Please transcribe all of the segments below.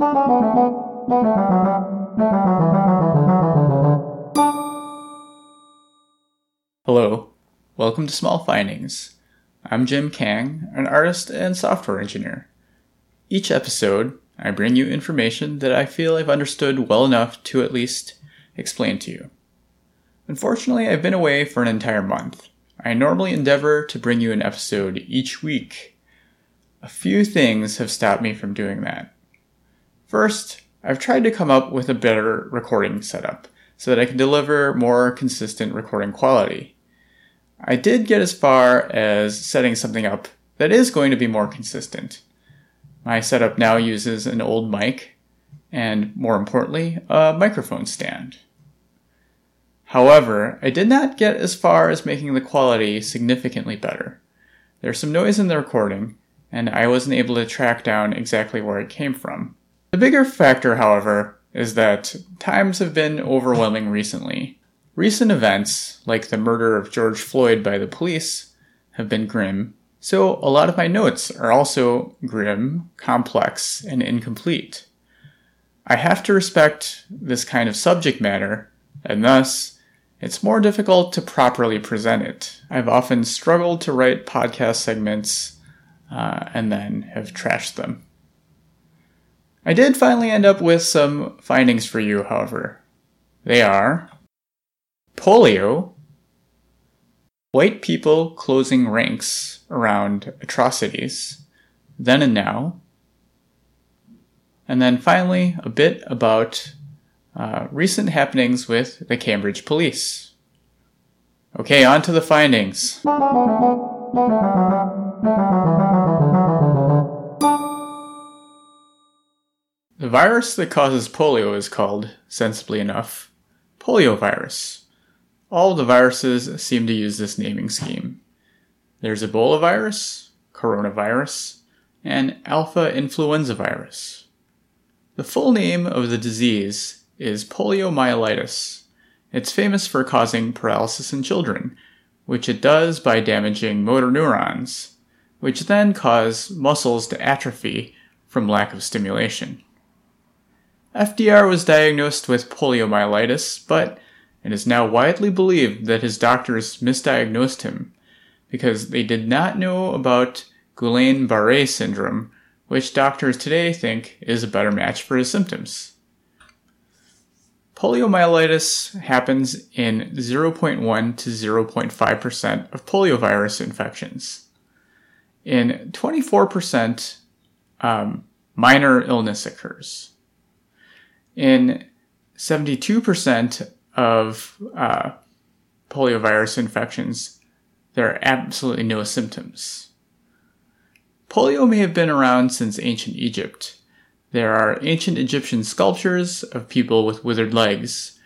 Hello, welcome to Small Findings. I'm Jim Kang, an artist and software engineer. Each episode, I bring you information that I feel I've understood well enough to at least explain to you. Unfortunately, I've been away for an entire month. I normally endeavor to bring you an episode each week. A few things have stopped me from doing that. First, I've tried to come up with a better recording setup so that I can deliver more consistent recording quality. I did get as far as setting something up that is going to be more consistent. My setup now uses an old mic and, more importantly, a microphone stand. However, I did not get as far as making the quality significantly better. There's some noise in the recording, and I wasn't able to track down exactly where it came from. The bigger factor, however, is that times have been overwhelming recently, Recent events, like the murder of George Floyd by the police, have been grim, so a lot of my notes are also grim, complex, and incomplete. I have to respect this kind of subject matter, and thus, it's more difficult to properly present it. I've often struggled to write podcast segments uh, and then have trashed them. I did finally end up with some findings for you, however. They are polio, white people closing ranks around atrocities, then and now, and then finally a bit about uh, recent happenings with the Cambridge police. Okay, on to the findings. Virus that causes polio is called, sensibly enough, poliovirus. All the viruses seem to use this naming scheme. There's Ebola virus, coronavirus, and alpha influenza virus. The full name of the disease is poliomyelitis. It's famous for causing paralysis in children, which it does by damaging motor neurons, which then cause muscles to atrophy from lack of stimulation. FDR was diagnosed with poliomyelitis, but it is now widely believed that his doctors misdiagnosed him because they did not know about Guillain Barre syndrome, which doctors today think is a better match for his symptoms. Poliomyelitis happens in 0.1 to 0.5% of poliovirus infections. In 24%, um, minor illness occurs. In 72% of uh, poliovirus infections, there are absolutely no symptoms. Polio may have been around since ancient Egypt. There are ancient Egyptian sculptures of people with withered legs.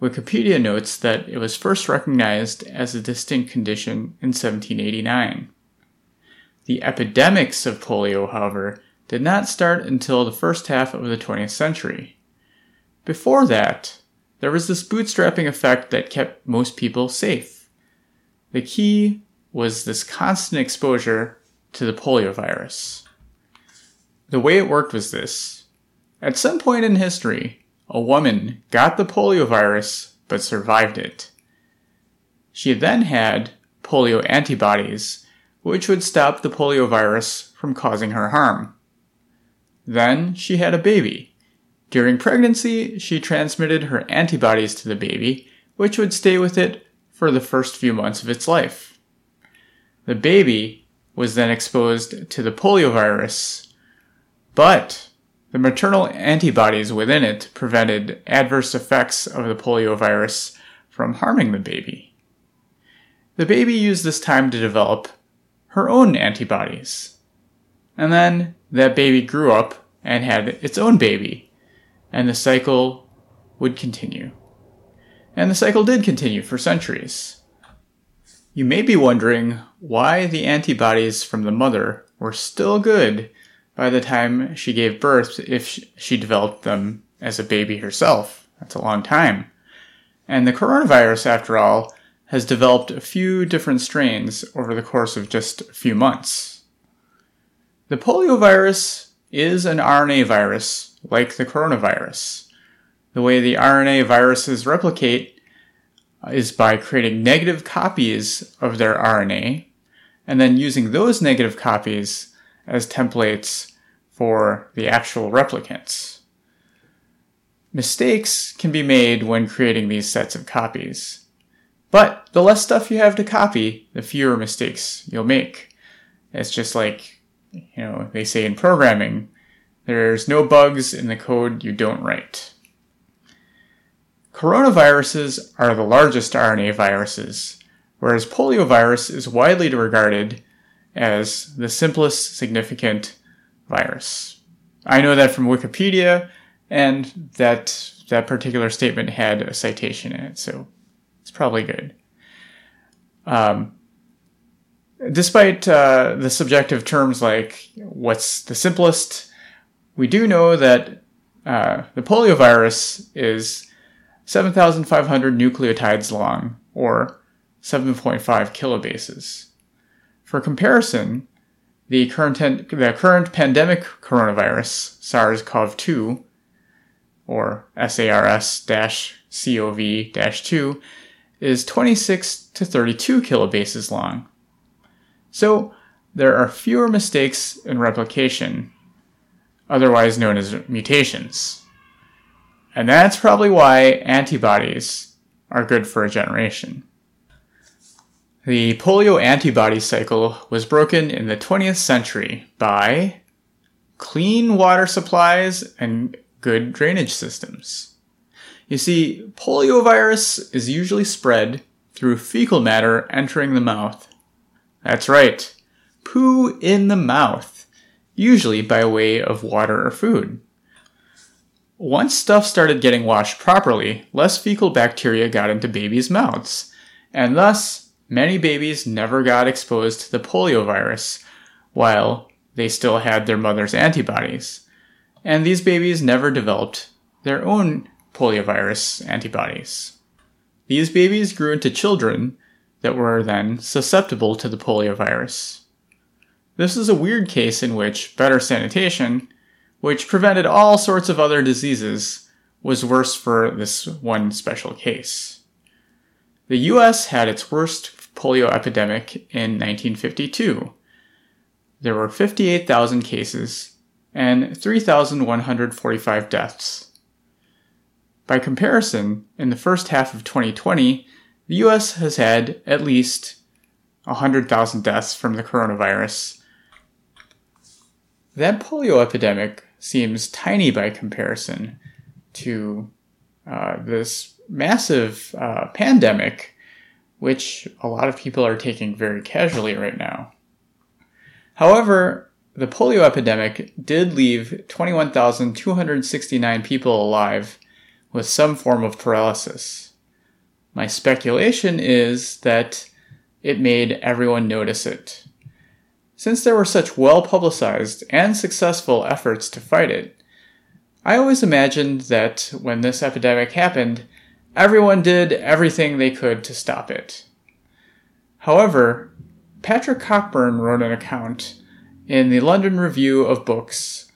Wikipedia notes that it was first recognized as a distinct condition in 1789. The epidemics of polio, however, did not start until the first half of the 20th century. Before that, there was this bootstrapping effect that kept most people safe. The key was this constant exposure to the polio virus. The way it worked was this. At some point in history, a woman got the polio virus but survived it. She then had polio antibodies, which would stop the polio virus from causing her harm. Then she had a baby, during pregnancy, she transmitted her antibodies to the baby, which would stay with it for the first few months of its life. The baby was then exposed to the poliovirus, but the maternal antibodies within it prevented adverse effects of the poliovirus from harming the baby. The baby used this time to develop her own antibodies. And then that baby grew up and had its own baby and the cycle would continue. And the cycle did continue for centuries. You may be wondering why the antibodies from the mother were still good by the time she gave birth if she developed them as a baby herself. That's a long time. And the coronavirus, after all, has developed a few different strains over the course of just a few months. The poliovirus is an RNA virus like the coronavirus. The way the RNA viruses replicate is by creating negative copies of their RNA and then using those negative copies as templates for the actual replicants. Mistakes can be made when creating these sets of copies. But the less stuff you have to copy, the fewer mistakes you'll make. It's just like, you know, they say in programming, there's no bugs in the code you don't write. Coronaviruses are the largest RNA viruses, whereas poliovirus is widely regarded as the simplest significant virus. I know that from Wikipedia, and that that particular statement had a citation in it, so it's probably good. Um, despite uh, the subjective terms like what's the simplest, we do know that uh, the poliovirus is 7,500 nucleotides long, or 7.5 kilobases. For comparison, the current, the current pandemic coronavirus, SARS CoV 2, or SARS CoV 2, is 26 to 32 kilobases long. So there are fewer mistakes in replication, otherwise known as mutations. And that's probably why antibodies are good for a generation. The polio antibody cycle was broken in the 20th century by clean water supplies and good drainage systems. You see, poliovirus is usually spread through fecal matter entering the mouth. That's right, poo in the mouth, usually by way of water or food. Once stuff started getting washed properly, less fecal bacteria got into babies' mouths, and thus many babies never got exposed to the poliovirus while they still had their mother's antibodies. And these babies never developed their own poliovirus antibodies. These babies grew into children that were then susceptible to the poliovirus. This is a weird case in which better sanitation, which prevented all sorts of other diseases, was worse for this one special case. The US had its worst polio epidemic in 1952. There were 58,000 cases and 3,145 deaths. By comparison, in the first half of 2020, the US has had at least 100,000 deaths from the coronavirus. That polio epidemic seems tiny by comparison to uh, this massive uh, pandemic, which a lot of people are taking very casually right now. However, the polio epidemic did leave 21,269 people alive with some form of paralysis. My speculation is that it made everyone notice it. Since there were such well publicized and successful efforts to fight it, I always imagined that when this epidemic happened, everyone did everything they could to stop it. However, Patrick Cockburn wrote an account in the London Review of Books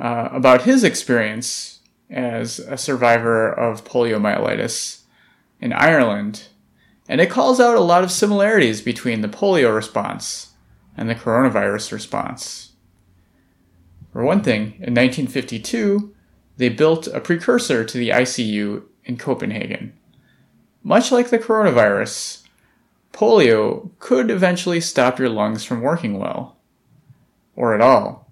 uh, about his experience as a survivor of poliomyelitis in Ireland, and it calls out a lot of similarities between the polio response and the coronavirus response. For one thing, in 1952, they built a precursor to the ICU in Copenhagen. Much like the coronavirus, polio could eventually stop your lungs from working well, or at all.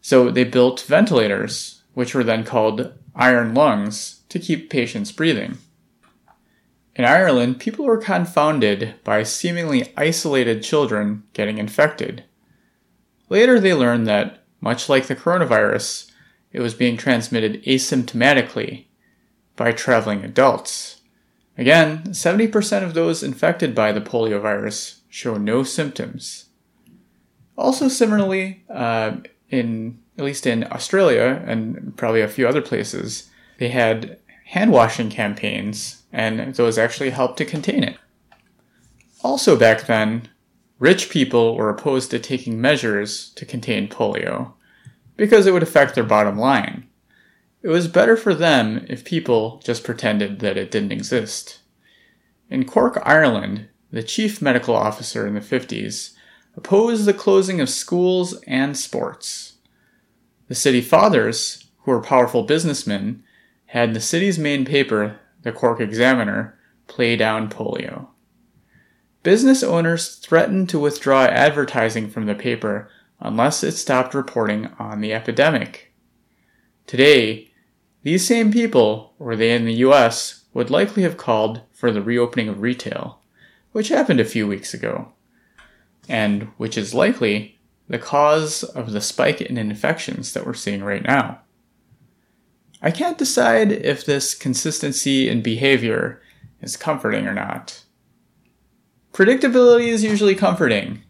So they built ventilators, which were then called iron lungs to keep patients breathing. In Ireland, people were confounded by seemingly isolated children getting infected. Later, they learned that, much like the coronavirus, it was being transmitted asymptomatically by traveling adults. Again, 70% of those infected by the poliovirus show no symptoms. Also, similarly, uh, in at least in Australia and probably a few other places, they had hand washing campaigns, and those actually helped to contain it. Also, back then, rich people were opposed to taking measures to contain polio because it would affect their bottom line. It was better for them if people just pretended that it didn't exist. In Cork, Ireland, the chief medical officer in the 50s opposed the closing of schools and sports. The city fathers, who were powerful businessmen, had the city's main paper, the Cork Examiner, play down polio. Business owners threatened to withdraw advertising from the paper unless it stopped reporting on the epidemic. Today, these same people, were they in the US, would likely have called for the reopening of retail, which happened a few weeks ago, and which is likely the cause of the spike in infections that we're seeing right now. I can't decide if this consistency in behavior is comforting or not. Predictability is usually comforting,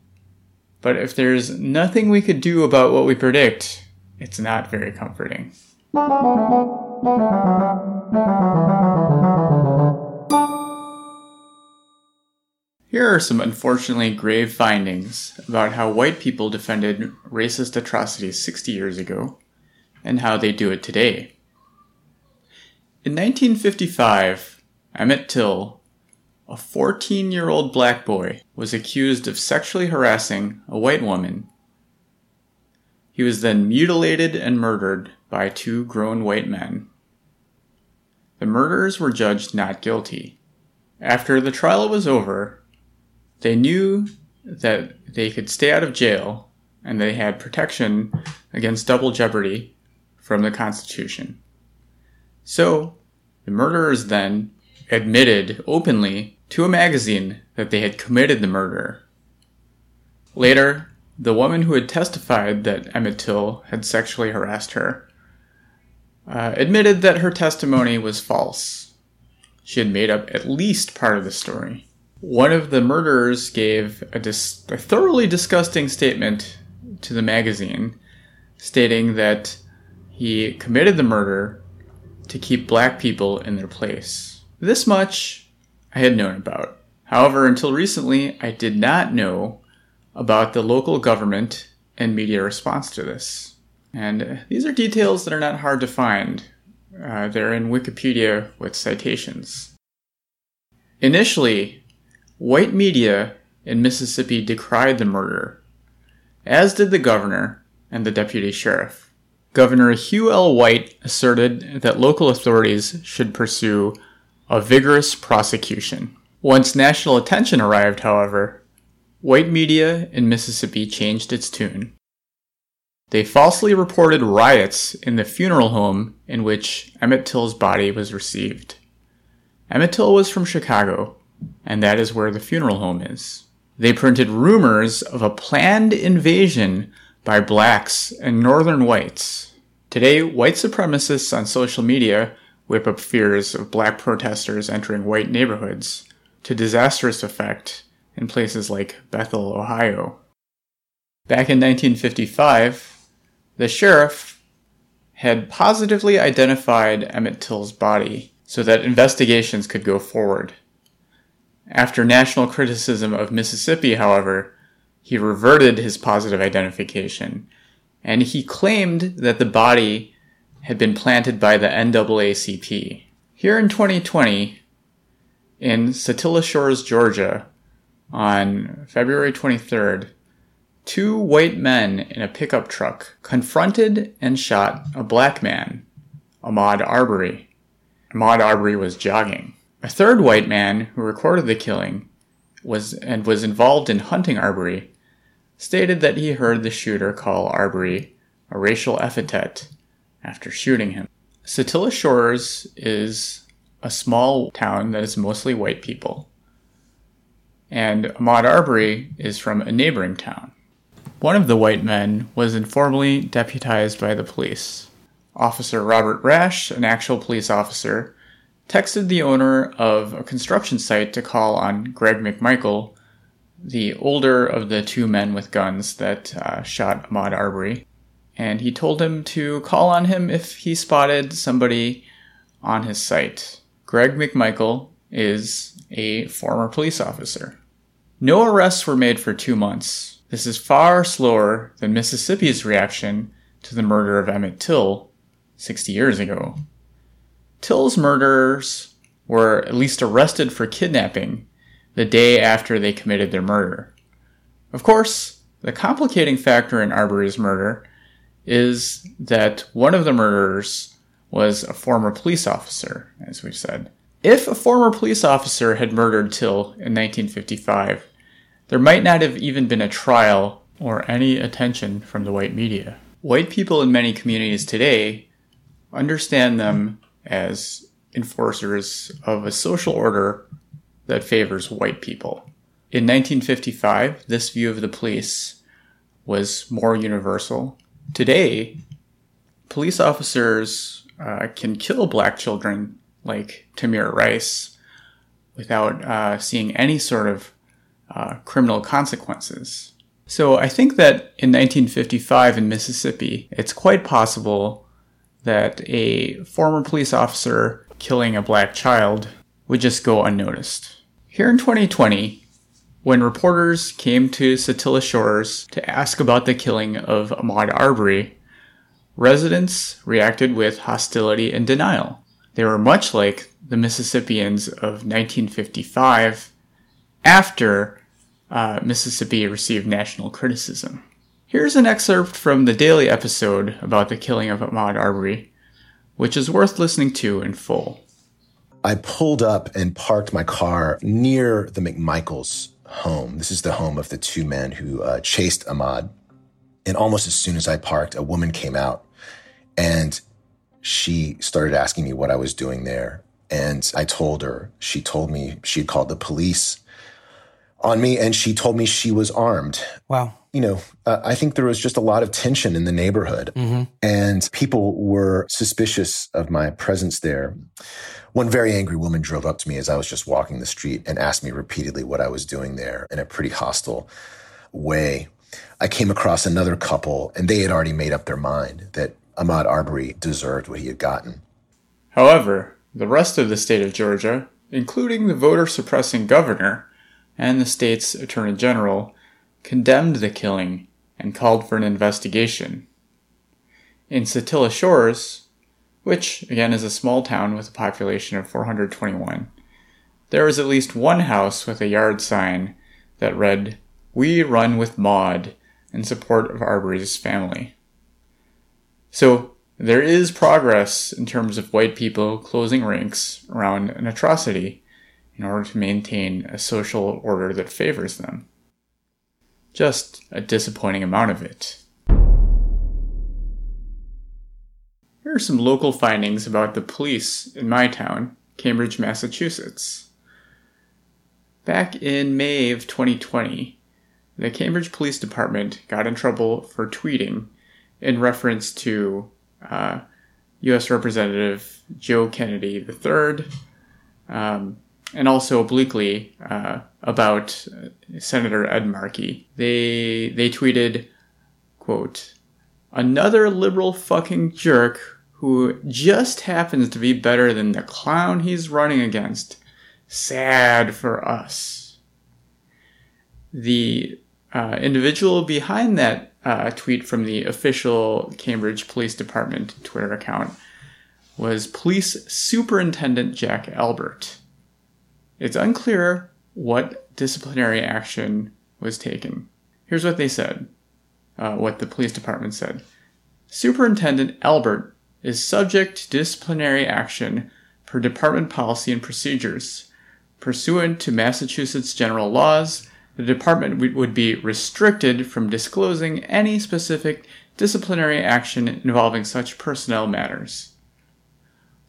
but if there's nothing we could do about what we predict, it's not very comforting. Here are some unfortunately grave findings about how white people defended racist atrocities 60 years ago and how they do it today. In 1955, Emmett Till, a 14 year old black boy, was accused of sexually harassing a white woman. He was then mutilated and murdered by two grown white men. The murderers were judged not guilty. After the trial was over, they knew that they could stay out of jail and they had protection against double jeopardy from the Constitution. So, the murderers then admitted openly to a magazine that they had committed the murder. Later, the woman who had testified that Emmett Till had sexually harassed her uh, admitted that her testimony was false. She had made up at least part of the story. One of the murderers gave a, dis- a thoroughly disgusting statement to the magazine, stating that he committed the murder to keep black people in their place. This much I had known about. However, until recently, I did not know about the local government and media response to this. And these are details that are not hard to find. Uh, they're in Wikipedia with citations. Initially, white media in Mississippi decried the murder, as did the governor and the deputy sheriff. Governor Hugh L. White asserted that local authorities should pursue a vigorous prosecution. Once national attention arrived, however, white media in Mississippi changed its tune. They falsely reported riots in the funeral home in which Emmett Till's body was received. Emmett Till was from Chicago, and that is where the funeral home is. They printed rumors of a planned invasion by blacks and northern whites. Today, white supremacists on social media whip up fears of black protesters entering white neighborhoods to disastrous effect in places like Bethel, Ohio. Back in 1955, the sheriff had positively identified Emmett Till's body so that investigations could go forward. After national criticism of Mississippi, however, he reverted his positive identification and he claimed that the body had been planted by the NAACP. Here in 2020, in Satilla Shores, Georgia, on February 23rd, Two white men in a pickup truck confronted and shot a black man, Ahmaud Arbery. Ahmaud Arbery was jogging. A third white man who recorded the killing was and was involved in hunting Arbery stated that he heard the shooter call Arbery a racial epithet after shooting him. Satilla Shores is a small town that is mostly white people, and Ahmaud Arbery is from a neighboring town. One of the white men was informally deputized by the police. Officer Robert Rash, an actual police officer, texted the owner of a construction site to call on Greg McMichael, the older of the two men with guns that uh, shot Ahmaud Arbery, and he told him to call on him if he spotted somebody on his site. Greg McMichael is a former police officer. No arrests were made for two months, this is far slower than Mississippi's reaction to the murder of Emmett Till 60 years ago. Till's murderers were at least arrested for kidnapping the day after they committed their murder. Of course, the complicating factor in Arbery's murder is that one of the murderers was a former police officer, as we've said. If a former police officer had murdered Till in 1955, there might not have even been a trial or any attention from the white media. White people in many communities today understand them as enforcers of a social order that favors white people. In 1955, this view of the police was more universal. Today, police officers uh, can kill black children like Tamir Rice without uh, seeing any sort of uh, criminal consequences. So I think that in 1955 in Mississippi, it's quite possible that a former police officer killing a black child would just go unnoticed. Here in 2020, when reporters came to Satilla Shores to ask about the killing of Ahmaud Arbery, residents reacted with hostility and denial. They were much like the Mississippians of 1955 after uh, Mississippi received national criticism. Here's an excerpt from the daily episode about the killing of Ahmaud Arbery, which is worth listening to in full. I pulled up and parked my car near the McMichaels home. This is the home of the two men who uh, chased Ahmaud. And almost as soon as I parked, a woman came out and she started asking me what I was doing there. And I told her, she told me she had called the police on me and she told me she was armed. Wow. You know, uh, I think there was just a lot of tension in the neighborhood mm-hmm. and people were suspicious of my presence there. One very angry woman drove up to me as I was just walking the street and asked me repeatedly what I was doing there in a pretty hostile way. I came across another couple and they had already made up their mind that Ahmaud Arbery deserved what he had gotten. However, the rest of the state of Georgia, including the voter suppressing governor and the state's attorney general, condemned the killing and called for an investigation. In Satilla Shores, which again is a small town with a population of 421. There was at least one house with a yard sign that read, We run with Maud in support of Arbery's family. So there is progress in terms of white people closing ranks around an atrocity in order to maintain a social order that favors them. Just a disappointing amount of it. Here are some local findings about the police in my town, Cambridge, Massachusetts. Back in May of 2020, the Cambridge Police Department got in trouble for tweeting in reference to uh, U.S. Representative Joe Kennedy III, um, and also obliquely uh, about Senator Ed Markey. They they tweeted, "quote Another liberal fucking jerk who just happens to be better than the clown he's running against. Sad for us. The uh, individual behind that uh, tweet from the official Cambridge Police Department Twitter account was Police Superintendent Jack Albert. It's unclear what disciplinary action was taken. Here's what they said uh, what the police department said. Superintendent Albert is subject to disciplinary action per department policy and procedures. Pursuant to Massachusetts general laws, the department would be restricted from disclosing any specific disciplinary action involving such personnel matters.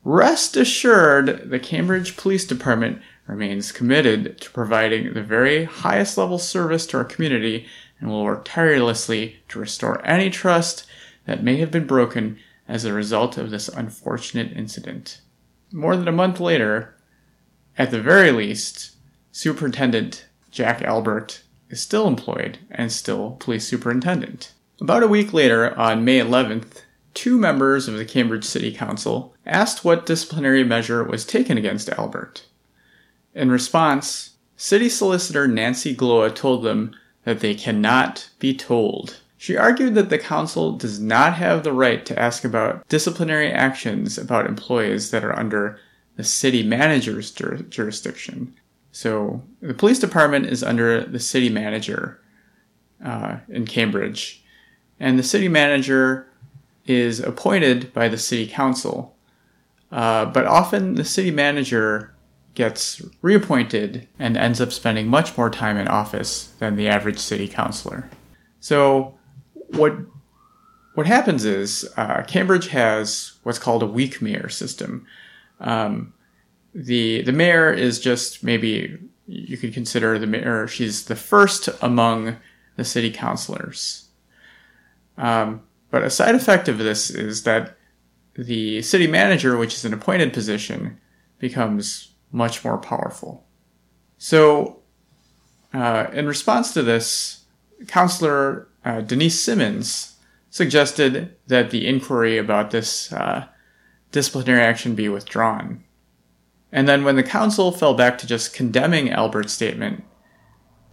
Rest assured, the Cambridge Police Department remains committed to providing the very highest level service to our community and will work tirelessly to restore any trust that may have been broken as a result of this unfortunate incident. More than a month later, at the very least, Superintendent Jack Albert is still employed and still police superintendent. About a week later, on May 11th, two members of the Cambridge City Council asked what disciplinary measure was taken against Albert. In response, City Solicitor Nancy Glowa told them that they cannot be told. She argued that the council does not have the right to ask about disciplinary actions about employees that are under the city manager's jur- jurisdiction. So the police department is under the city manager uh, in Cambridge, and the city manager is appointed by the city council. Uh, but often the city manager gets reappointed and ends up spending much more time in office than the average city councilor. So what what happens is uh, Cambridge has what's called a weak mayor system. Um, the the mayor is just maybe you could consider the mayor. She's the first among the city councilors. Um, but a side effect of this is that the city manager, which is an appointed position, becomes much more powerful. So, uh, in response to this, Councillor uh, Denise Simmons suggested that the inquiry about this uh, disciplinary action be withdrawn. And then, when the council fell back to just condemning Albert's statement,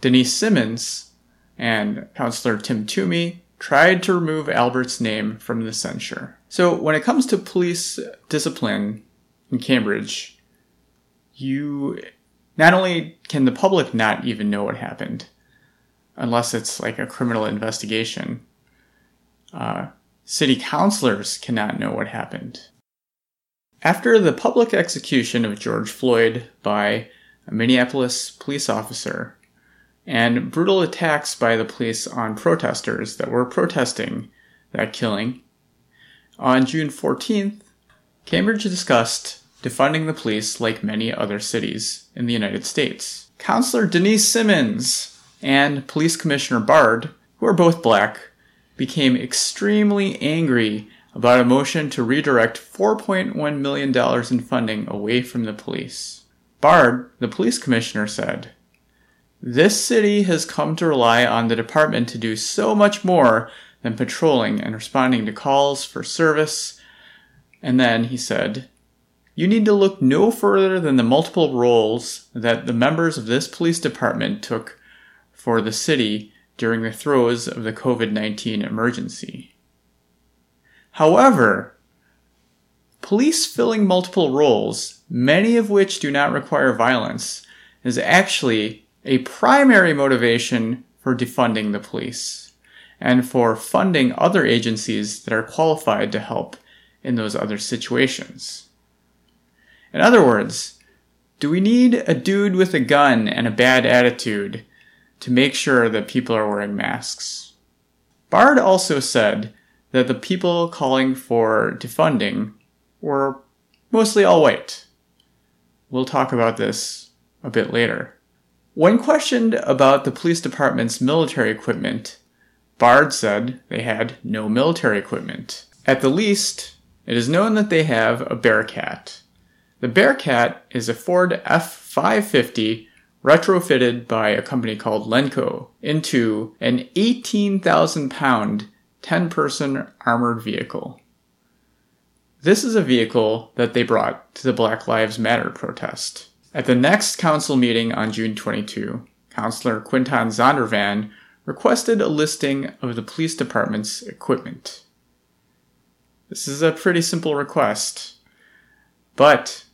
Denise Simmons and Councillor Tim Toomey tried to remove Albert's name from the censure. So, when it comes to police discipline in Cambridge, you not only can the public not even know what happened, unless it's like a criminal investigation, uh, city councilors cannot know what happened. After the public execution of George Floyd by a Minneapolis police officer and brutal attacks by the police on protesters that were protesting that killing, on June 14th, Cambridge discussed defunding the police like many other cities in the United States. Councillor Denise Simmons and Police Commissioner Bard, who are both black, became extremely angry about a motion to redirect $4.1 million in funding away from the police. Bard, the police commissioner, said, This city has come to rely on the department to do so much more than patrolling and responding to calls for service. And then he said, You need to look no further than the multiple roles that the members of this police department took for the city during the throes of the COVID 19 emergency. However, police filling multiple roles, many of which do not require violence, is actually a primary motivation for defunding the police and for funding other agencies that are qualified to help in those other situations. In other words, do we need a dude with a gun and a bad attitude to make sure that people are wearing masks? Bard also said that the people calling for defunding were mostly all white. We'll talk about this a bit later. When questioned about the police department's military equipment, Bard said they had no military equipment. At the least, it is known that they have a Bearcat. The Bearcat is a Ford F 550 retrofitted by a company called Lenco into an 18,000 pound 10 person armored vehicle. This is a vehicle that they brought to the Black Lives Matter protest. At the next council meeting on June 22, Councillor Quinton Zondervan requested a listing of the police department's equipment. This is a pretty simple request. But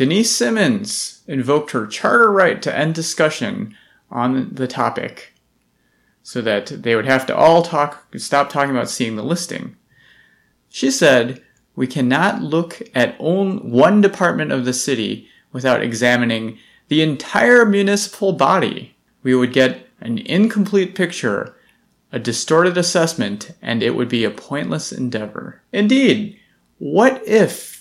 Denise Simmons invoked her charter right to end discussion on the topic so that they would have to all talk stop talking about seeing the listing. She said, "We cannot look at own one department of the city without examining the entire municipal body. We would get an incomplete picture, a distorted assessment, and it would be a pointless endeavor. Indeed, what if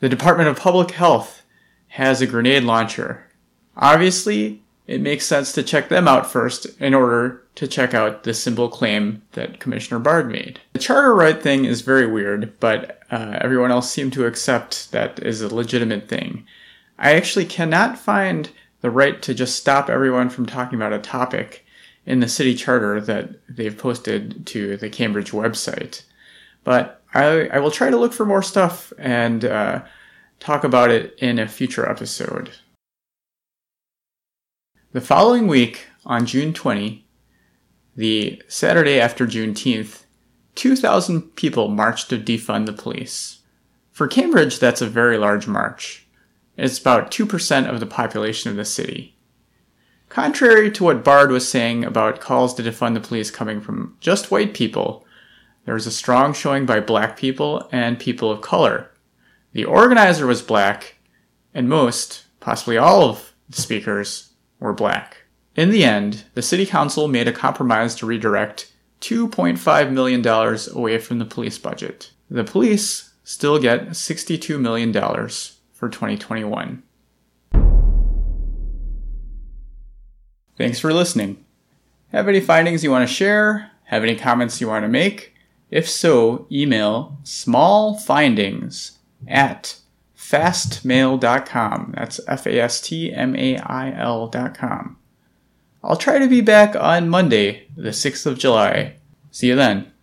the Department of Public Health has a grenade launcher? Obviously, it makes sense to check them out first in order to check out the simple claim that Commissioner Bard made. The charter right thing is very weird, but uh, everyone else seemed to accept that is a legitimate thing. I actually cannot find the right to just stop everyone from talking about a topic in the city charter that they've posted to the Cambridge website. But I, I will try to look for more stuff and uh, talk about it in a future episode. The following week, on June 20, the Saturday after Juneteenth, 2,000 people marched to defund the police. For Cambridge, that's a very large march. It's about 2% of the population of the city. Contrary to what Bard was saying about calls to defund the police coming from just white people, there was a strong showing by black people and people of color. The organizer was black, and most, possibly all of the speakers, were black. In the end, the city council made a compromise to redirect $2.5 million away from the police budget. The police still get $62 million for 2021. Thanks for listening. Have any findings you want to share? Have any comments you want to make? If so, email smallfindings at fastmail.com. That's F A S T M A I L.com. I'll try to be back on Monday, the 6th of July. See you then.